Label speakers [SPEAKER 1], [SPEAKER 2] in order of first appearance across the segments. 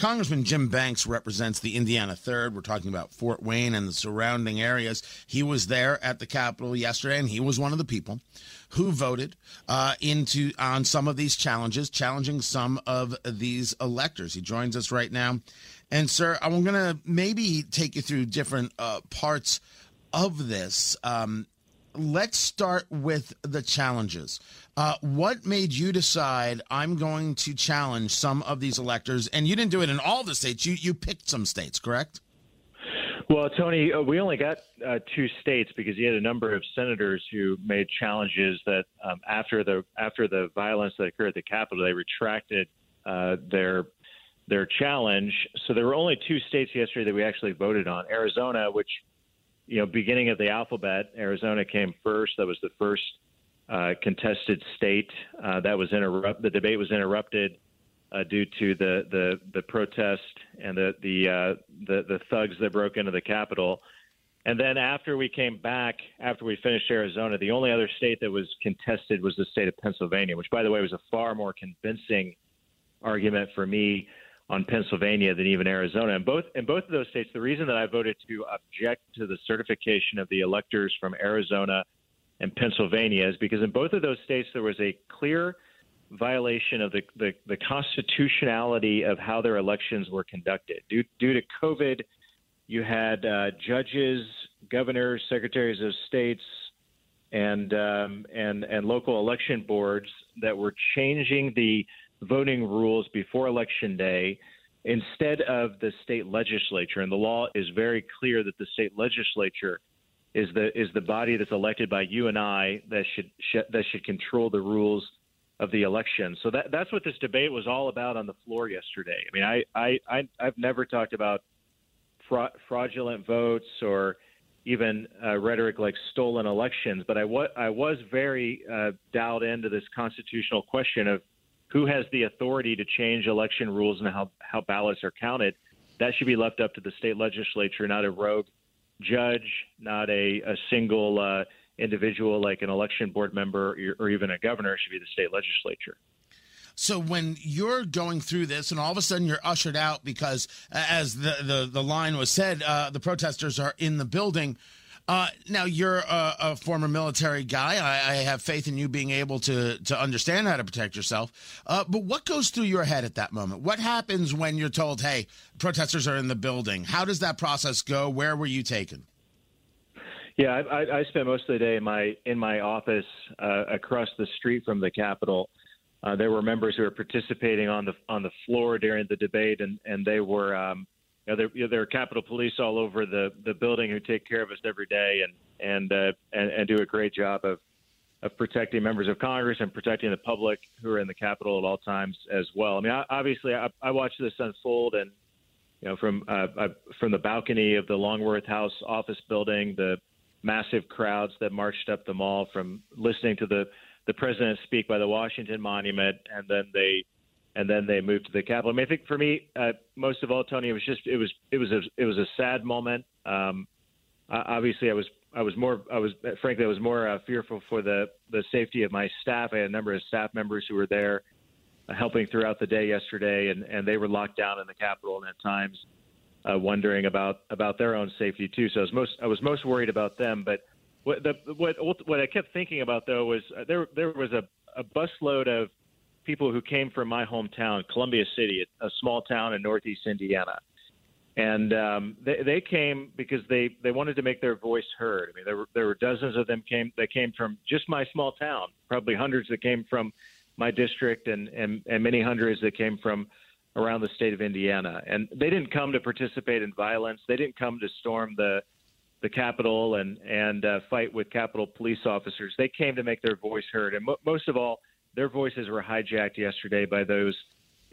[SPEAKER 1] Congressman Jim Banks represents the Indiana Third. We're talking about Fort Wayne and the surrounding areas. He was there at the Capitol yesterday, and he was one of the people who voted uh, into on some of these challenges, challenging some of these electors. He joins us right now, and sir, I'm going to maybe take you through different uh, parts of this. Um, let's start with the challenges. Uh, what made you decide I'm going to challenge some of these electors? And you didn't do it in all the states. You you picked some states, correct?
[SPEAKER 2] Well, Tony, uh, we only got uh, two states because you had a number of senators who made challenges that um, after the after the violence that occurred at the Capitol, they retracted uh, their their challenge. So there were only two states yesterday that we actually voted on. Arizona, which you know, beginning of the alphabet, Arizona came first. That was the first uh, contested state. Uh, that was interrupt. The debate was interrupted uh, due to the, the the protest and the the, uh, the the thugs that broke into the Capitol. And then after we came back, after we finished Arizona, the only other state that was contested was the state of Pennsylvania, which, by the way, was a far more convincing argument for me on Pennsylvania than even Arizona. And both in both of those states, the reason that I voted to object to the certification of the electors from Arizona and Pennsylvania is because in both of those states there was a clear violation of the, the, the constitutionality of how their elections were conducted. Due, due to COVID, you had uh, judges, governors, secretaries of states, and um, and and local election boards that were changing the voting rules before election day instead of the state legislature. And the law is very clear that the state legislature is the is the body that's elected by you and I that should, should that should control the rules of the election. So that that's what this debate was all about on the floor yesterday. I mean, I I, I I've never talked about fra- fraudulent votes or even uh, rhetoric like stolen elections, but I, wa- I was very uh, dialed into this constitutional question of who has the authority to change election rules and how, how ballots are counted. That should be left up to the state legislature, not a rogue judge, not a, a single uh, individual like an election board member or, or even a governor. It should be the state legislature.
[SPEAKER 1] So when you're going through this, and all of a sudden you're ushered out because, as the the, the line was said, uh, the protesters are in the building. Uh, now you're a, a, former military guy. I, I, have faith in you being able to to understand how to protect yourself. Uh, but what goes through your head at that moment? What happens when you're told, "Hey, protesters are in the building"? How does that process go? Where were you taken?
[SPEAKER 2] Yeah, I, I spent most of the day in my in my office uh, across the street from the Capitol. Uh, there were members who were participating on the on the floor during the debate, and and they were um, know, there, you know, there are Capitol Police all over the, the building who take care of us every day and and, uh, and and do a great job of of protecting members of Congress and protecting the public who are in the Capitol at all times as well. I mean, obviously, I, I watched this unfold, and you know, from uh, uh, from the balcony of the Longworth House office building, the massive crowds that marched up the mall, from listening to the the president speak by the Washington Monument, and then they and then they moved to the Capitol. I mean, I think for me, uh, most of all, Tony, it was just it was it was a it was a sad moment. Um, obviously, I was I was more I was frankly I was more uh, fearful for the the safety of my staff. I had a number of staff members who were there uh, helping throughout the day yesterday, and and they were locked down in the Capitol and at times uh, wondering about about their own safety too. So I was most I was most worried about them. But what the what what I kept thinking about though was uh, there there was a a busload of people who came from my hometown, Columbia City, a small town in northeast Indiana. And um, they, they came because they, they wanted to make their voice heard. I mean, there were, there were dozens of them came that came from just my small town, probably hundreds that came from my district, and, and, and many hundreds that came from around the state of Indiana. And they didn't come to participate in violence. They didn't come to storm the the Capitol and and uh, fight with Capitol police officers. They came to make their voice heard, and mo- most of all, their voices were hijacked yesterday by those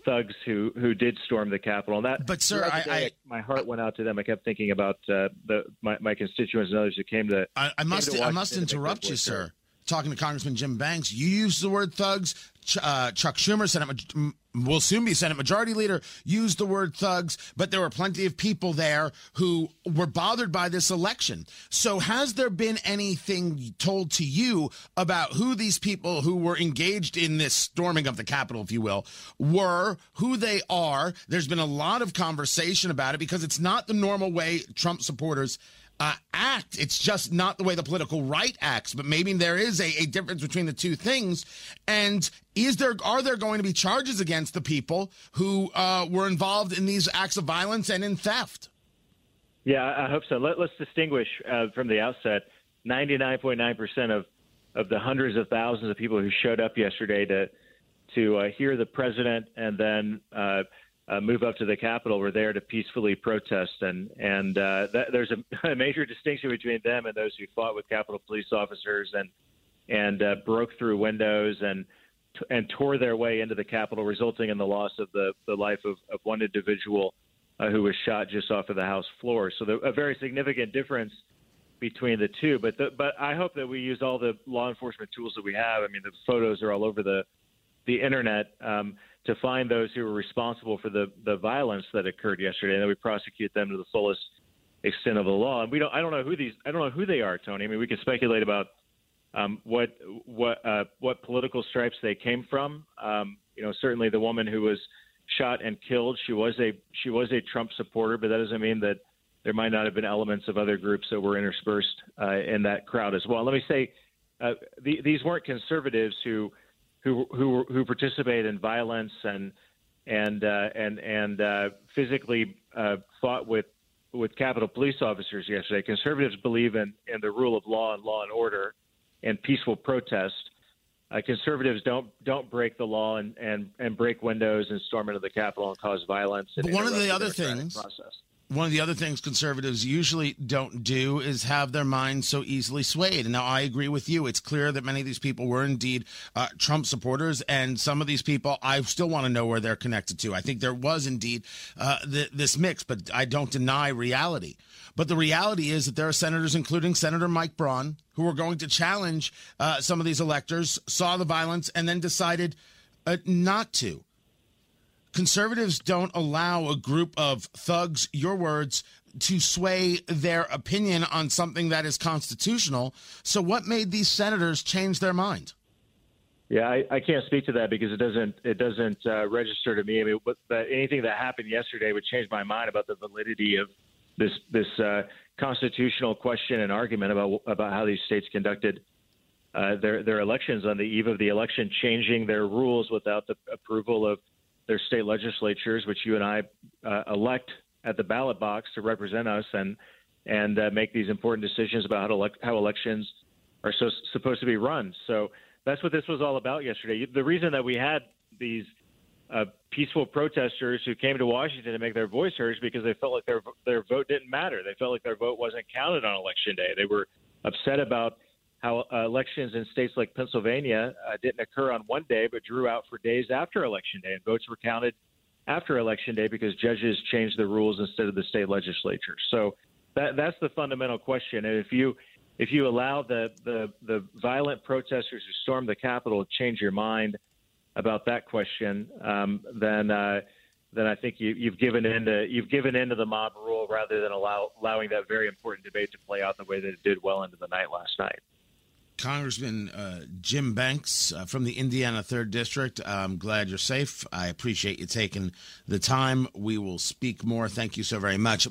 [SPEAKER 2] thugs who who did storm the Capitol. And that,
[SPEAKER 1] but sir, I, day, I,
[SPEAKER 2] my heart went out to them. I kept thinking about uh, the my, my constituents and others who came to.
[SPEAKER 1] I, I must I must interrupt you, sir. Talking to Congressman Jim Banks, you used the word thugs. Ch- uh, Chuck Schumer, Senate will soon be Senate Majority Leader, used the word thugs, but there were plenty of people there who were bothered by this election. So, has there been anything told to you about who these people who were engaged in this storming of the Capitol, if you will, were, who they are? There's been a lot of conversation about it because it's not the normal way Trump supporters uh, act. It's just not the way the political right acts. But maybe there is a, a difference between the two things. And is there are there going to be charges against the people who uh, were involved in these acts of violence and in theft?
[SPEAKER 2] Yeah, I hope so. Let, us distinguish uh, from the outset. Ninety-nine point nine percent of of the hundreds of thousands of people who showed up yesterday to to uh, hear the president and then uh, move up to the Capitol were there to peacefully protest, and and uh, that, there's a, a, major distinction between them and those who fought with Capitol police officers and and uh, broke through windows and and tore their way into the Capitol, resulting in the loss of the the life of, of one individual uh, who was shot just off of the House floor. So a very significant difference between the two. But the, but I hope that we use all the law enforcement tools that we have. I mean, the photos are all over the the internet. Um, to find those who were responsible for the, the violence that occurred yesterday, and then we prosecute them to the fullest extent of the law. And we don't, I don't know who these, I don't know who they are, Tony. I mean, we can speculate about um, what what uh, what political stripes they came from. Um, you know, certainly the woman who was shot and killed, she was a she was a Trump supporter, but that doesn't mean that there might not have been elements of other groups that were interspersed uh, in that crowd as well. Let me say, uh, the, these weren't conservatives who who who who participate in violence and and uh, and and uh, physically uh, fought with with Capitol police officers yesterday. Conservatives believe in in the rule of law and law and order and peaceful protest. Uh, conservatives don't don't break the law and, and, and break windows and storm into the Capitol and cause violence.
[SPEAKER 1] but one of the other things, process one of the other things conservatives usually don't do is have their minds so easily swayed. And now I agree with you. It's clear that many of these people were indeed uh, Trump supporters, and some of these people, I still want to know where they're connected to. I think there was indeed uh, th- this mix, but I don't deny reality. But the reality is that there are senators, including Senator Mike Braun, who were going to challenge uh, some of these electors, saw the violence, and then decided uh, not to conservatives don't allow a group of thugs, your words, to sway their opinion on something that is constitutional. So, what made these senators change their mind?
[SPEAKER 2] Yeah, I, I can't speak to that because it doesn't it doesn't uh, register to me. I mean, but, but anything that happened yesterday would change my mind about the validity of this this uh, constitutional question and argument about about how these states conducted uh, their their elections on the eve of the election, changing their rules without the approval of their state legislatures, which you and I uh, elect at the ballot box to represent us and and uh, make these important decisions about how, elect, how elections are so, supposed to be run. So that's what this was all about yesterday. The reason that we had these uh, peaceful protesters who came to Washington to make their voice heard is because they felt like their their vote didn't matter. They felt like their vote wasn't counted on election day. They were upset about how uh, elections in states like Pennsylvania uh, didn't occur on one day, but drew out for days after election day, and votes were counted after election day because judges changed the rules instead of the state legislature. So that, that's the fundamental question. And if you if you allow the, the, the violent protesters who stormed the Capitol to change your mind about that question, um, then uh, then I think you, have given in to you've given in to the mob rule rather than allow, allowing that very important debate to play out the way that it did well into the night last night.
[SPEAKER 1] Congressman uh, Jim Banks uh, from the Indiana 3rd District. I'm glad you're safe. I appreciate you taking the time. We will speak more. Thank you so very much.